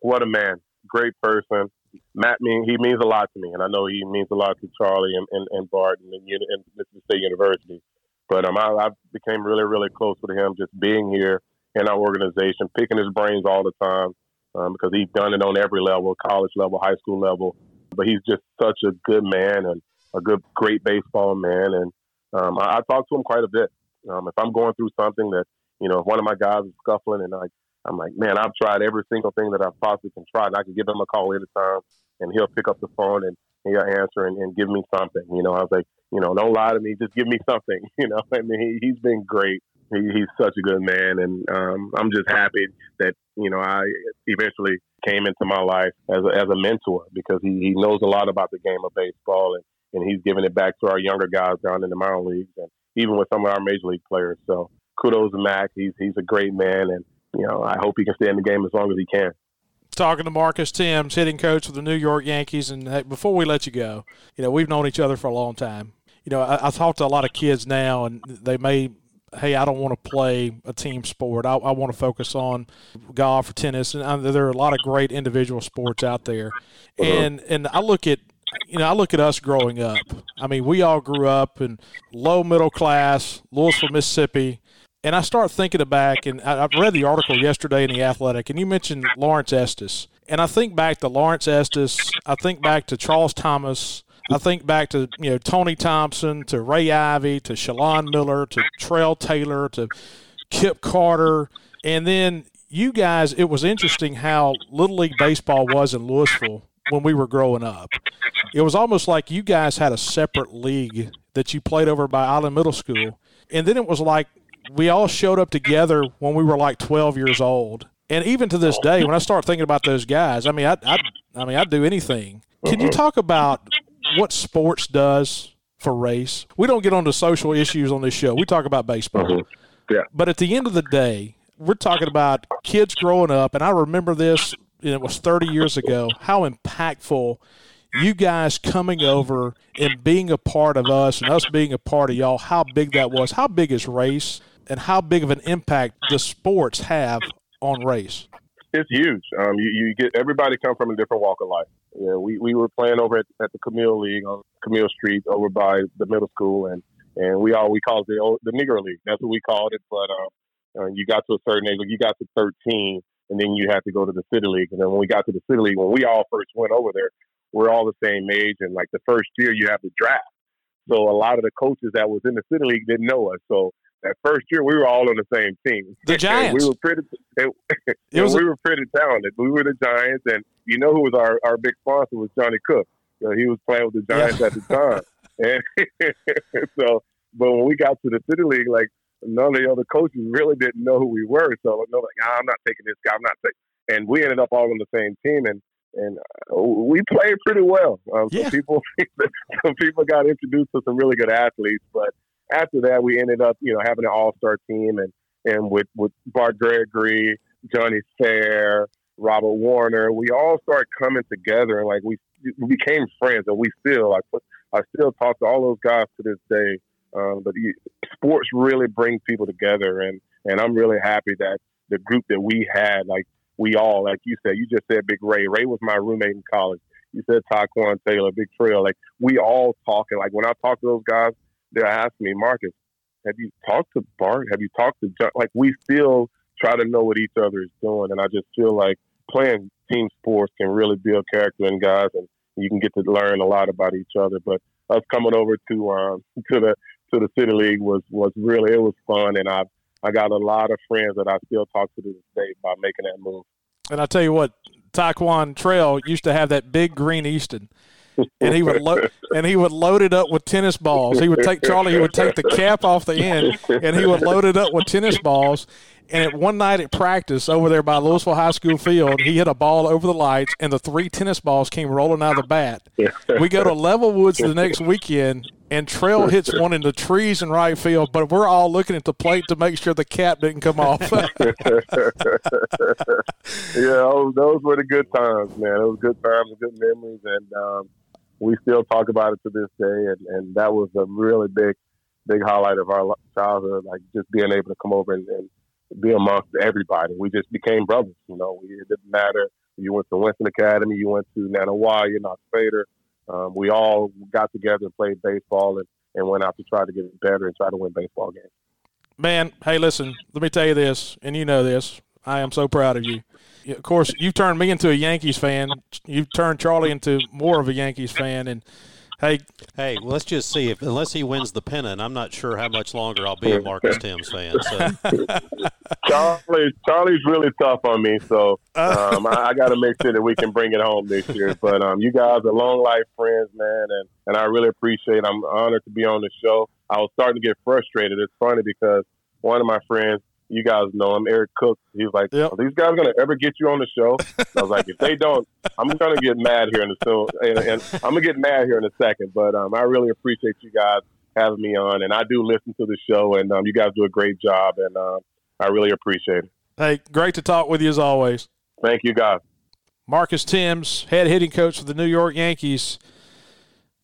C: What a man! Great person. Matt mean he means a lot to me, and I know he means a lot to Charlie and, and, and Barton and, and Mississippi State University. But um, I, I became really, really close with him just being here in our organization, picking his brains all the time um, because he's done it on every level, college level, high school level. But he's just such a good man and a good, great baseball man. And um, I, I talk to him quite a bit. Um, if I'm going through something that, you know, if one of my guys is scuffling and I, I'm like, man, I've tried every single thing that I possibly can try, and I can give him a call anytime, and he'll pick up the phone and he'll answer and, and give me something. You know, I was like, you know, don't lie to me. Just give me something. You know, I mean, he, he's been great. He, he's such a good man, and um, I'm just happy that you know I eventually came into my life as a, as a mentor because he, he knows a lot about the game of baseball, and, and he's giving it back to our younger guys down in the minor leagues, and even with some of our major league players. So kudos to Mac. He's he's a great man, and you know I hope he can stay in the game as long as he can
A: talking to Marcus Thames, hitting coach for the New York Yankees. And hey, before we let you go, you know, we've known each other for a long time you know, I, I talk to a lot of kids now, and they may hey, I don't want to play a team sport. I, I want to focus on golf or tennis. And I, there are a lot of great individual sports out there. Uh-huh. And and I look at you know I look at us growing up. I mean, we all grew up in low middle class, Louisville, Mississippi. And I start thinking back, and I, I read the article yesterday in the Athletic, and you mentioned Lawrence Estes, and I think back to Lawrence Estes. I think back to Charles Thomas. I think back to you know Tony Thompson, to Ray Ivey, to Shalon Miller, to Trail Taylor, to Kip Carter, and then you guys. It was interesting how little league baseball was in Louisville when we were growing up. It was almost like you guys had a separate league that you played over by Island Middle School, and then it was like we all showed up together when we were like 12 years old. And even to this day, when I start thinking about those guys, I mean, I, I, I mean, I'd do anything. Can you talk about what sports does for race. We don't get onto social issues on this show. We talk about baseball.
C: Mm-hmm. Yeah.
A: But at the end of the day, we're talking about kids growing up, and I remember this. It was 30 years ago. How impactful you guys coming over and being a part of us, and us being a part of y'all. How big that was. How big is race, and how big of an impact does sports have on race?
C: It's huge. Um, you, you get everybody come from a different walk of life. Yeah, we, we were playing over at, at the Camille League on Camille Street over by the middle school, and and we all we called the the Negro League. That's what we called it. But um, you got to a certain age, you got to 13, and then you had to go to the City League. And then when we got to the City League, when we all first went over there, we're all the same age, and like the first year you have to draft. So a lot of the coaches that was in the City League didn't know us. So that first year we were all on the same team.
A: The Giants.
C: we were pretty. And, and we were pretty talented. We were the Giants, and you know who was our, our big sponsor was Johnny Cook. You know, he was playing with the Giants yeah. at the time, and so. But when we got to the city league, like none of the other coaches really didn't know who we were. So they're like, ah, I'm not taking this guy. I'm not taking. And we ended up all on the same team, and and uh, we played pretty well. Um, yeah. Some people, some people got introduced to some really good athletes, but after that, we ended up, you know, having an all star team and, and with, with Bart Gregory, Johnny Fair, Robert Warner, we all started coming together and like we, we became friends and we still, like, I still talk to all those guys to this day. Um, but you, sports really bring people together and, and I'm really happy that, the group that we had, like we all, like you said, you just said Big Ray. Ray was my roommate in college. You said Taquan Taylor, Big Trail. Like we all talking. Like when I talk to those guys, they're asking me, Marcus, have you talked to Bart? Have you talked to John? Like we still try to know what each other is doing, and I just feel like playing team sports can really build character in guys, and you can get to learn a lot about each other. But us coming over to um, to the to the city league was was really it was fun, and I I got a lot of friends that I still talk to to this day by making that move.
A: And I tell you what, Taquan Trail used to have that big green Easton. And he would load and he would load it up with tennis balls. He would take Charlie. He would take the cap off the end, and he would load it up with tennis balls. And at one night at practice over there by Louisville High School field, he hit a ball over the lights, and the three tennis balls came rolling out of the bat. We go to Level Woods the next weekend, and Trail hits one in the trees in right field, but we're all looking at the plate to make sure the cap didn't come off. yeah,
C: those, those, were the good times, man. It was good times good memories, and um, we still talk about it to this day. And, and that was a really big, big highlight of our childhood, like just being able to come over and, and be amongst everybody. We just became brothers. You know, we, it didn't matter. You went to Winston Academy, you went to Nanih you're not Fader. Um, we all got together and played baseball and, and went out to try to get better and try to win baseball games.
A: Man, hey, listen, let me tell you this, and you know this. I am so proud of you. Of course, you've turned me into a Yankees fan. You've turned Charlie into more of a Yankees fan, and – Hey,
B: hey, well, let's just see if unless he wins the pennant, I'm not sure how much longer I'll be a Marcus Thames fan. So.
C: Charlie, Charlie's really tough on me, so um, I, I got to make sure that we can bring it home this year. But um, you guys are long life friends, man, and and I really appreciate. It. I'm honored to be on the show. I was starting to get frustrated. It's funny because one of my friends you guys know him, Eric Cook. He's like, yep. are these guys going to ever get you on the show? I was like, if they don't, I'm going to get mad here in a so, and, and I'm going to get mad here in a second. But um, I really appreciate you guys having me on, and I do listen to the show, and um, you guys do a great job, and um, I really appreciate it.
A: Hey, great to talk with you as always.
C: Thank you, guys.
A: Marcus Thames, head hitting coach for the New York Yankees.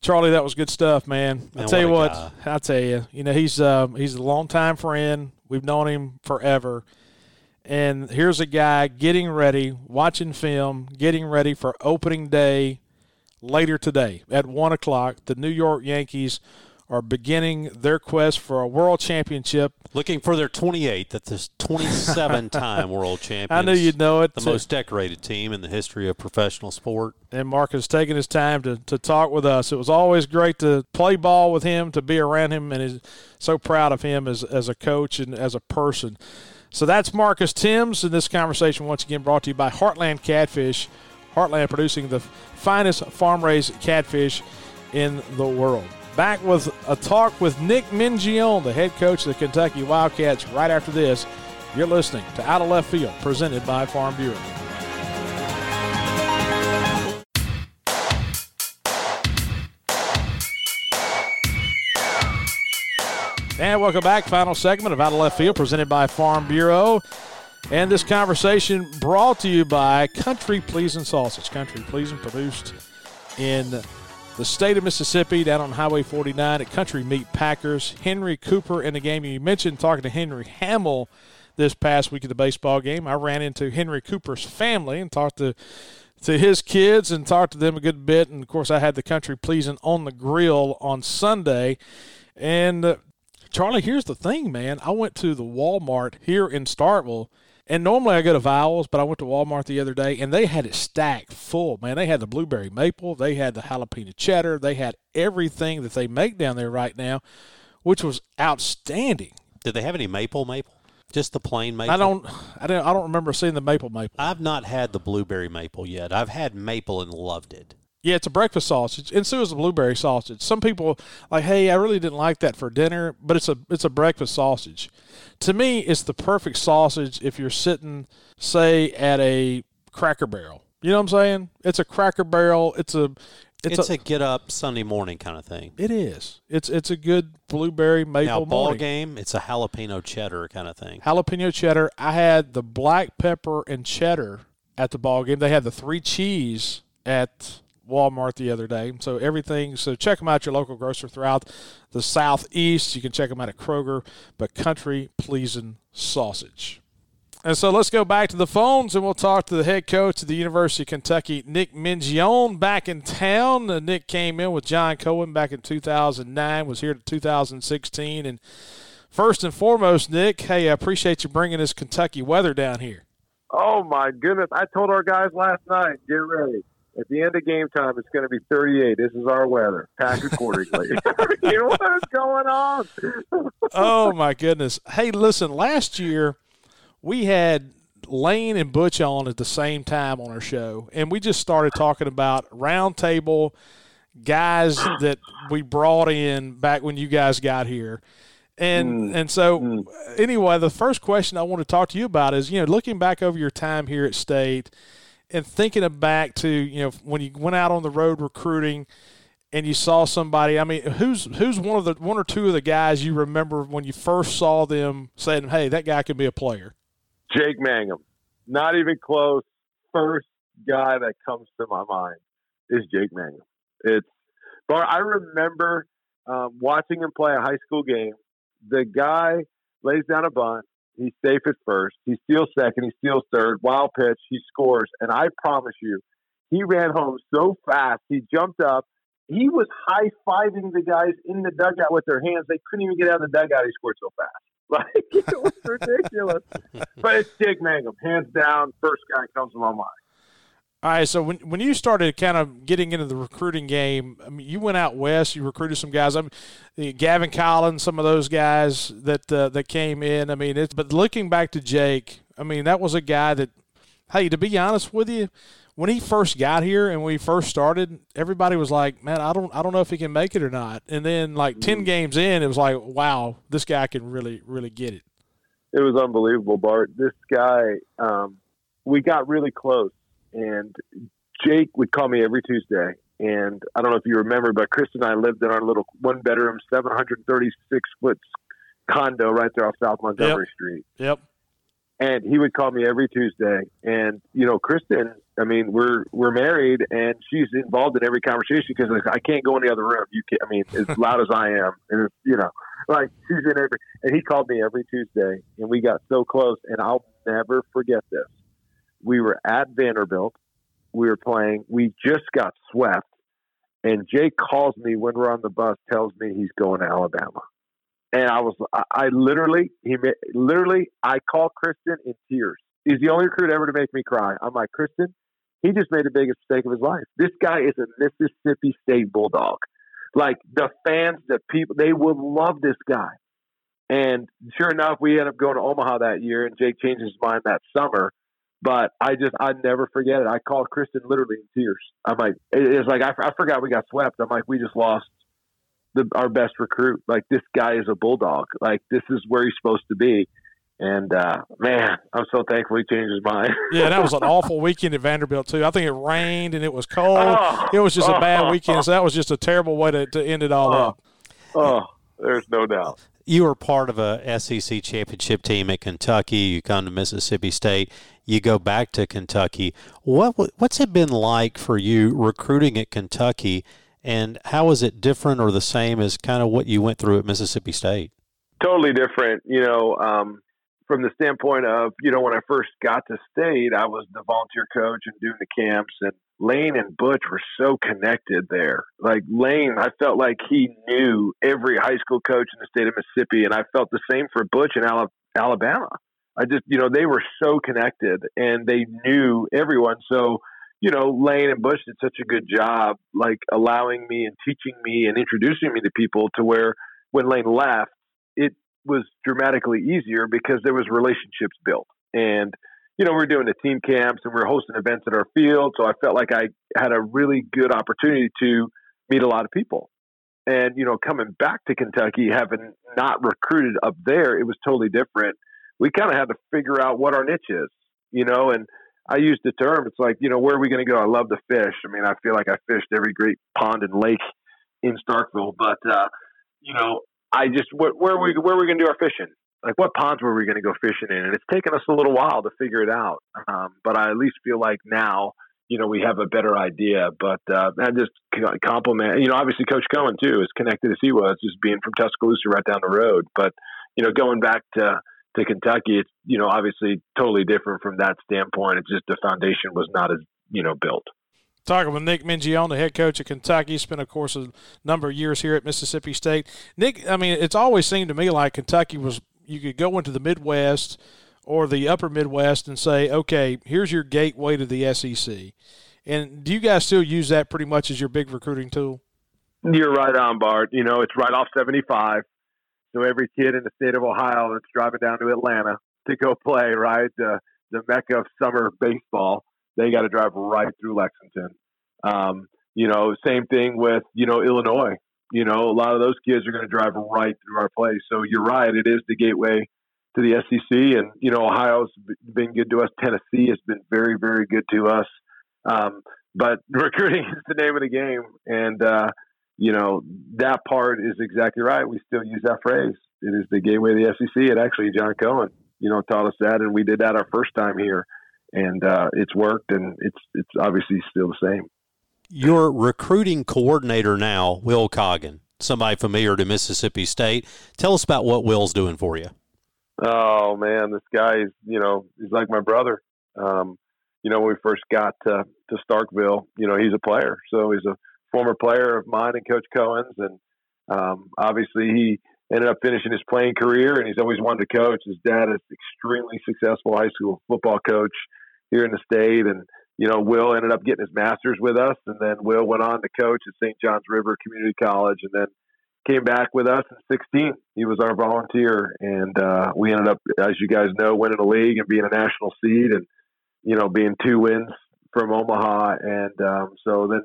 A: Charlie, that was good stuff, man. I tell you what, I tell you, you know he's uh, he's a longtime friend. We've known him forever. And here's a guy getting ready, watching film, getting ready for opening day later today at 1 o'clock. The New York Yankees are beginning their quest for a world championship.
B: Looking for their 28th. That's this 27 time world champion.
A: I knew you'd know it.
B: The most decorated team in the history of professional sport.
A: And Mark has taken his time to, to talk with us. It was always great to play ball with him, to be around him, and is so proud of him as, as a coach and as a person. So that's Marcus Thames, and this conversation once again brought to you by Heartland Catfish. Heartland producing the finest farm raised catfish in the world. Back with a talk with Nick Mingione, the head coach of the Kentucky Wildcats, right after this. You're listening to Out of Left Field, presented by Farm Bureau. And welcome back. Final segment of Out of Left Field, presented by Farm Bureau. And this conversation brought to you by Country Pleasing Sausage. Country Pleasing produced in the state of Mississippi down on Highway 49 at Country Meat Packers. Henry Cooper in the game. You mentioned talking to Henry Hamill this past week at the baseball game. I ran into Henry Cooper's family and talked to to his kids and talked to them a good bit. And of course, I had the country pleasing on the grill on Sunday. And uh, Charlie, here's the thing, man. I went to the Walmart here in Starkville and normally I go to Vowell's, but I went to Walmart the other day and they had it stacked full. Man, they had the blueberry maple, they had the jalapeno cheddar, they had everything that they make down there right now, which was outstanding.
B: Did they have any maple maple? Just the plain maple.
A: I don't, I don't, I don't remember seeing the maple maple.
B: I've not had the blueberry maple yet. I've had maple and loved it.
A: Yeah, it's a breakfast sausage, and so is a blueberry sausage. Some people like, hey, I really didn't like that for dinner, but it's a it's a breakfast sausage. To me, it's the perfect sausage if you're sitting, say, at a Cracker Barrel. You know what I'm saying? It's a Cracker Barrel. It's a
B: it's, it's a, a, get up Sunday morning kind of thing.
A: It is. It's it's a good blueberry maple
B: now, ball
A: morning.
B: game. It's a jalapeno cheddar kind of thing.
A: Jalapeno cheddar. I had the black pepper and cheddar at the ball game. They had the three cheese at Walmart the other day. So everything. So check them out your local grocer throughout the southeast. You can check them out at Kroger. But country pleasing sausage. And so let's go back to the phones and we'll talk to the head coach of the University of Kentucky, Nick Mingione, back in town. Uh, Nick came in with John Cohen back in 2009, was here to 2016. And first and foremost, Nick, hey, I appreciate you bringing this Kentucky weather down here.
D: Oh, my goodness. I told our guys last night, get ready. At the end of game time, it's going to be 38. This is our weather. Pack accordingly. what is going on?
A: oh, my goodness. Hey, listen, last year – we had Lane and Butch on at the same time on our show, and we just started talking about roundtable guys that we brought in back when you guys got here. And mm. and so mm. anyway, the first question I want to talk to you about is, you know, looking back over your time here at State and thinking back to, you know, when you went out on the road recruiting and you saw somebody, I mean, who's who's one of the one or two of the guys you remember when you first saw them saying, "Hey, that guy could be a player."
D: Jake Mangum. Not even close. First guy that comes to my mind is Jake Mangum. It's, but I remember um, watching him play a high school game. The guy lays down a bunt. He's safe at first. He steals second. He steals third. Wild pitch. He scores. And I promise you, he ran home so fast. He jumped up. He was high fiving the guys in the dugout with their hands. They couldn't even get out of the dugout. He scored so fast. Like it was ridiculous. but it's Jake Mangum, hands down, first guy comes to my mind.
A: All right, so when when you started kind of getting into the recruiting game, I mean, you went out west, you recruited some guys. I mean, Gavin Collins, some of those guys that uh, that came in. I mean, it's but looking back to Jake, I mean, that was a guy that, hey, to be honest with you, when he first got here and when he first started, everybody was like, "Man, I don't, I don't know if he can make it or not." And then, like ten mm-hmm. games in, it was like, "Wow, this guy can really, really get it."
D: It was unbelievable, Bart. This guy, um, we got really close, and Jake would call me every Tuesday. And I don't know if you remember, but Chris and I lived in our little one bedroom, seven hundred thirty six foot condo right there off South Montgomery
A: yep.
D: Street.
A: Yep
D: and he would call me every Tuesday. And you know, Kristen, I mean, we're we're married, and she's involved in every conversation because like, I can't go in the other room. You can I mean, as loud as I am, and you know, like she's in every. And he called me every Tuesday, and we got so close. And I'll never forget this. We were at Vanderbilt. We were playing. We just got swept, and Jake calls me when we're on the bus, tells me he's going to Alabama and I was, I, I literally, he literally, I call Kristen in tears. He's the only recruit ever to make me cry. I'm like, Kristen, he just made the biggest mistake of his life. This guy is a Mississippi State Bulldog. Like the fans, the people, they will love this guy. And sure enough, we end up going to Omaha that year, and Jake changed his mind that summer. But I just, I never forget it. I called Kristen literally in tears. I'm like, it's like I, I forgot we got swept. I'm like, we just lost the, our best recruit. Like this guy is a bulldog. Like this is where he's supposed to be. And uh, man, I'm so thankful he changed his mind.
A: yeah, that was an awful weekend at Vanderbilt too. I think it rained and it was cold. Oh, it was just a bad weekend. So that was just a terrible way to, to end it all
D: oh,
A: up.
D: Oh, there's no doubt.
B: You were part of a SEC championship team at Kentucky. You come to Mississippi State. You go back to Kentucky. What what's it been like for you recruiting at Kentucky? And how is it different or the same as kind of what you went through at Mississippi State?
D: Totally different. You know, um, from the standpoint of, you know, when I first got to state, I was the volunteer coach and doing the camps, and Lane and Butch were so connected there. Like Lane, I felt like he knew every high school coach in the state of Mississippi, and I felt the same for Butch in Alabama. I just, you know, they were so connected and they knew everyone. So, you know, Lane and Butch did such a good job, like allowing me and teaching me and introducing me to people to where when Lane left, it was dramatically easier because there was relationships built. And, you know, we are doing the team camps and we are hosting events at our field. So I felt like I had a really good opportunity to meet a lot of people. And, you know, coming back to Kentucky, having not recruited up there, it was totally different. We kind of had to figure out what our niche is, you know, and I use the term. It's like, you know, where are we going to go? I love to fish. I mean, I feel like I fished every great pond and lake in Starkville, but, uh, you know, I just, where, we, where are we going to do our fishing? Like what ponds were we going to go fishing in? And it's taken us a little while to figure it out. Um, but I at least feel like now, you know, we have a better idea, but, uh, I just compliment, you know, obviously Coach Cohen too, is connected as he was, just being from Tuscaloosa right down the road. But, you know, going back to, to Kentucky, it's you know obviously totally different from that standpoint. It's just the foundation was not as you know built.
A: Talking with Nick Mingione, the head coach of Kentucky, spent of course a number of years here at Mississippi State. Nick, I mean, it's always seemed to me like Kentucky was you could go into the Midwest or the Upper Midwest and say, okay, here's your gateway to the SEC. And do you guys still use that pretty much as your big recruiting tool?
D: You're right on, Bart. You know, it's right off 75. So every kid in the state of Ohio that's driving down to Atlanta to go play, right, the the mecca of summer baseball, they got to drive right through Lexington. Um, you know, same thing with you know Illinois. You know, a lot of those kids are going to drive right through our place. So you're right; it is the gateway to the SEC, and you know Ohio's been good to us. Tennessee has been very, very good to us. Um, but recruiting is the name of the game, and uh, you know that part is exactly right. We still use that phrase. It is the gateway to the SEC. And actually, John Cohen, you know, taught us that, and we did that our first time here, and uh, it's worked, and it's it's obviously still the same.
B: Your recruiting coordinator now, Will Coggin, somebody familiar to Mississippi State. Tell us about what Will's doing for you.
D: Oh man, this guy is you know he's like my brother. Um, you know, when we first got to, to Starkville, you know, he's a player. So he's a former player of mine and Coach Cohen's. And um, obviously, he ended up finishing his playing career and he's always wanted to coach. His dad is extremely successful high school football coach here in the state. And, you know, Will ended up getting his master's with us. And then Will went on to coach at St. John's River Community College and then came back with us in 16. He was our volunteer. And uh, we ended up, as you guys know, winning a league and being a national seed. And, you know, being two wins from Omaha, and um, so then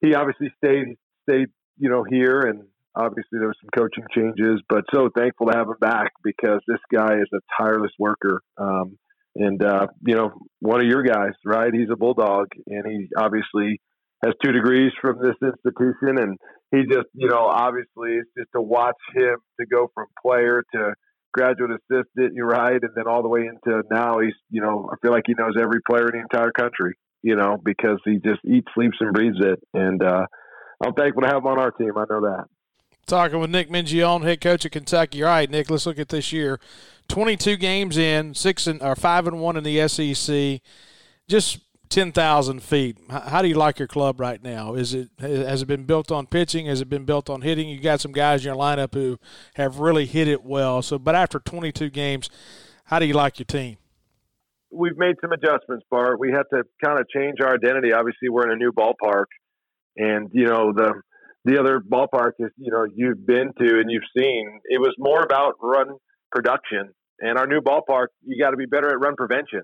D: he obviously stayed stayed you know here, and obviously there was some coaching changes, but so thankful to have him back because this guy is a tireless worker. Um, and uh, you know, one of your guys, right? He's a bulldog, and he obviously has two degrees from this institution, and he just, you know, obviously it's just to watch him to go from player to graduate assistant, you're right, and then all the way into now he's, you know, I feel like he knows every player in the entire country, you know, because he just eats, sleeps, and breathes it. And uh, I'm thankful to have him on our team. I know that.
A: Talking with Nick Mingione, head coach of Kentucky. All right, Nick, let's look at this year. 22 games in, six and or five and one in the SEC. Just 10,000 feet. How do you like your club right now? Is it has it been built on pitching? Has it been built on hitting? You got some guys in your lineup who have really hit it well. So, but after 22 games, how do you like your team?
D: We've made some adjustments, Bart. We had to kind of change our identity. Obviously, we're in a new ballpark, and you know the the other ballpark is you know you've been to and you've seen. It was more about run production, and our new ballpark, you got to be better at run prevention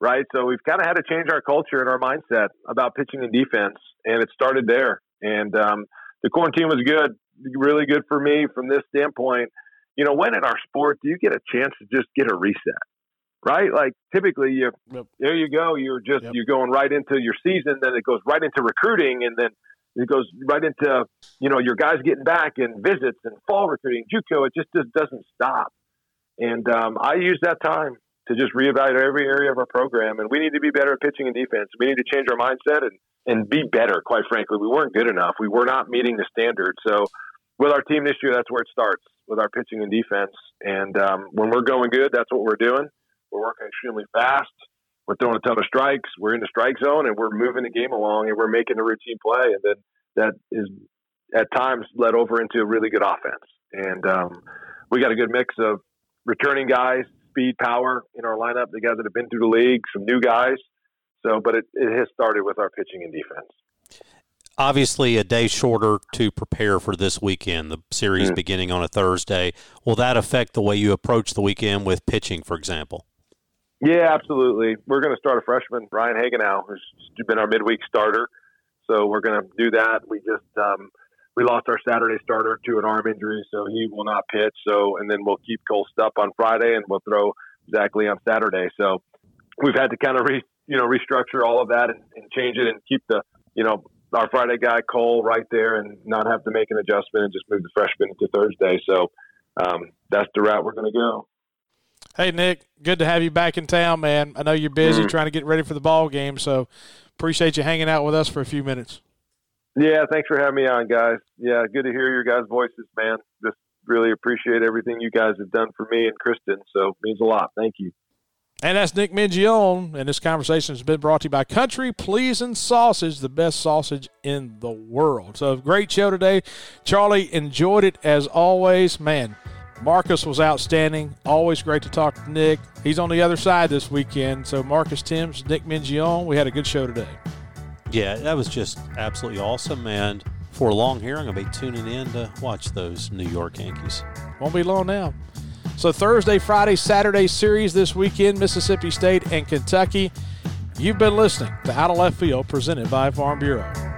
D: right? So we've kind of had to change our culture and our mindset about pitching and defense, and it started there. And um, the quarantine was good, really good for me from this standpoint. You know, when in our sport do you get a chance to just get a reset? Right, like typically, you yep. there you go. You're just yep. you're going right into your season. Then it goes right into recruiting, and then it goes right into you know your guys getting back and visits and fall recruiting, JUCO. It just, just doesn't stop. And um, I use that time to just reevaluate every area of our program. And we need to be better at pitching and defense. We need to change our mindset and, and be better, quite frankly. We weren't good enough. We were not meeting the standard. So with our team this year, that's where it starts with our pitching and defense. And um, when we're going good, that's what we're doing. We're working extremely fast. We're throwing a ton of strikes. We're in the strike zone and we're moving the game along and we're making a routine play. And then that is at times led over into a really good offense. And um, we got a good mix of returning guys speed, power in our lineup. The guys that have been through the league, some new guys. So, but it, it has started with our pitching and defense.
B: Obviously, a day shorter to prepare for this weekend. The series mm-hmm. beginning on a Thursday. Will that affect the way you approach the weekend with pitching, for example?
D: Yeah, absolutely. We're going to start a freshman, Ryan Hagenow, who's been our midweek starter. So we're going to do that. We just um, we lost our Saturday starter to an arm injury, so he will not pitch. So, and then we'll keep Cole Stupp on Friday, and we'll throw Zach Lee on Saturday. So, we've had to kind of re, you know, restructure all of that and, and change it, and keep the, you know, our Friday guy Cole right there, and not have to make an adjustment and just move the freshman to Thursday. So, um, that's the route we're going to go.
A: Hey Nick, good to have you back in town, man. I know you're busy mm-hmm. trying to get ready for the ball game, so appreciate you hanging out with us for a few minutes.
D: Yeah, thanks for having me on, guys. Yeah, good to hear your guys' voices, man. Just really appreciate everything you guys have done for me and Kristen. So it means a lot. Thank you.
A: And that's Nick Mingione, and this conversation has been brought to you by Country Pleasing Sausage, the best sausage in the world. So, great show today. Charlie enjoyed it as always. Man, Marcus was outstanding. Always great to talk to Nick. He's on the other side this weekend. So, Marcus Thames, Nick Mingione, we had a good show today.
B: Yeah, that was just absolutely awesome. And for a long here, I'm going to be tuning in to watch those New York Yankees.
A: Won't be long now. So Thursday, Friday, Saturday series this weekend, Mississippi State and Kentucky. You've been listening to Out of Left Field presented by Farm Bureau.